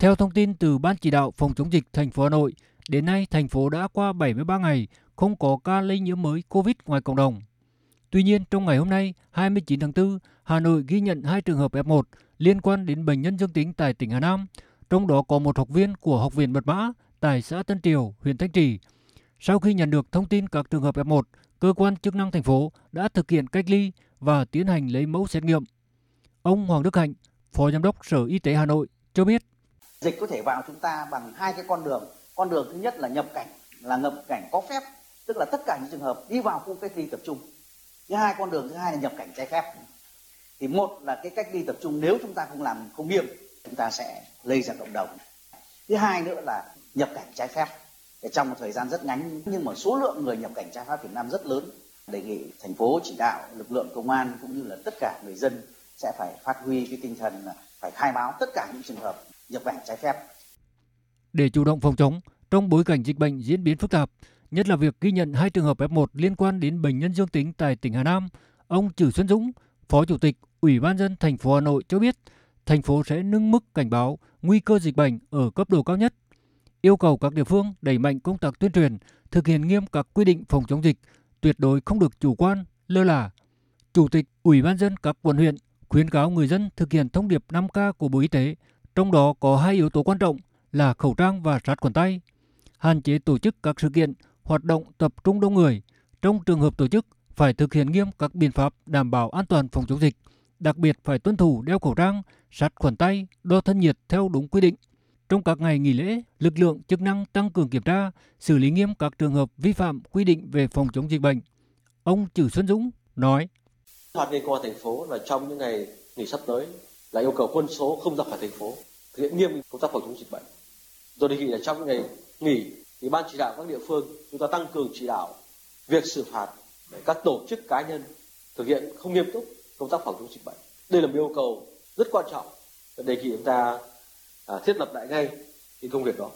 Theo thông tin từ Ban chỉ đạo phòng chống dịch thành phố Hà Nội, đến nay thành phố đã qua 73 ngày không có ca lây nhiễm mới COVID ngoài cộng đồng. Tuy nhiên, trong ngày hôm nay, 29 tháng 4, Hà Nội ghi nhận hai trường hợp F1 liên quan đến bệnh nhân dương tính tại tỉnh Hà Nam, trong đó có một học viên của Học viện Mật mã tại xã Tân Triều, huyện Thanh Trì. Sau khi nhận được thông tin các trường hợp F1, cơ quan chức năng thành phố đã thực hiện cách ly và tiến hành lấy mẫu xét nghiệm. Ông Hoàng Đức Hạnh, Phó Giám đốc Sở Y tế Hà Nội cho biết. Dịch có thể vào chúng ta bằng hai cái con đường. Con đường thứ nhất là nhập cảnh, là nhập cảnh có phép, tức là tất cả những trường hợp đi vào khu cách ly tập trung. Thứ hai con đường thứ hai là nhập cảnh trái phép. Thì một là cái cách ly tập trung nếu chúng ta không làm không nghiêm, chúng ta sẽ lây ra cộng đồng. Thứ hai nữa là nhập cảnh trái phép để trong một thời gian rất ngắn nhưng mà số lượng người nhập cảnh trái phép Việt Nam rất lớn đề nghị thành phố chỉ đạo lực lượng công an cũng như là tất cả người dân sẽ phải phát huy cái tinh thần là phải khai báo tất cả những trường hợp nhập cảnh trái phép. Để chủ động phòng chống, trong bối cảnh dịch bệnh diễn biến phức tạp, nhất là việc ghi nhận hai trường hợp F1 liên quan đến bệnh nhân dương tính tại tỉnh Hà Nam, ông Trử Xuân Dũng, Phó Chủ tịch Ủy ban dân thành phố Hà Nội cho biết, thành phố sẽ nâng mức cảnh báo nguy cơ dịch bệnh ở cấp độ cao nhất, yêu cầu các địa phương đẩy mạnh công tác tuyên truyền, thực hiện nghiêm các quy định phòng chống dịch, tuyệt đối không được chủ quan, lơ là. Chủ tịch Ủy ban dân các quận huyện khuyến cáo người dân thực hiện thông điệp 5K của Bộ Y tế, trong đó có hai yếu tố quan trọng là khẩu trang và sát khuẩn tay, hạn chế tổ chức các sự kiện, hoạt động tập trung đông người. Trong trường hợp tổ chức, phải thực hiện nghiêm các biện pháp đảm bảo an toàn phòng chống dịch, đặc biệt phải tuân thủ đeo khẩu trang, sát khuẩn tay, đo thân nhiệt theo đúng quy định. Trong các ngày nghỉ lễ, lực lượng chức năng tăng cường kiểm tra, xử lý nghiêm các trường hợp vi phạm quy định về phòng chống dịch bệnh. Ông Trử Xuân Dũng nói: Hoạt nghị công an thành phố là trong những ngày nghỉ sắp tới là yêu cầu quân số không ra khỏi thành phố thực hiện nghiêm công tác phòng chống dịch bệnh. Tôi đề nghị là trong những ngày nghỉ thì ban chỉ đạo các địa phương chúng ta tăng cường chỉ đạo việc xử phạt các tổ chức cá nhân thực hiện không nghiêm túc công tác phòng chống dịch bệnh. Đây là một yêu cầu rất quan trọng, đề nghị chúng ta à, thiết lập lại ngay cái công việc đó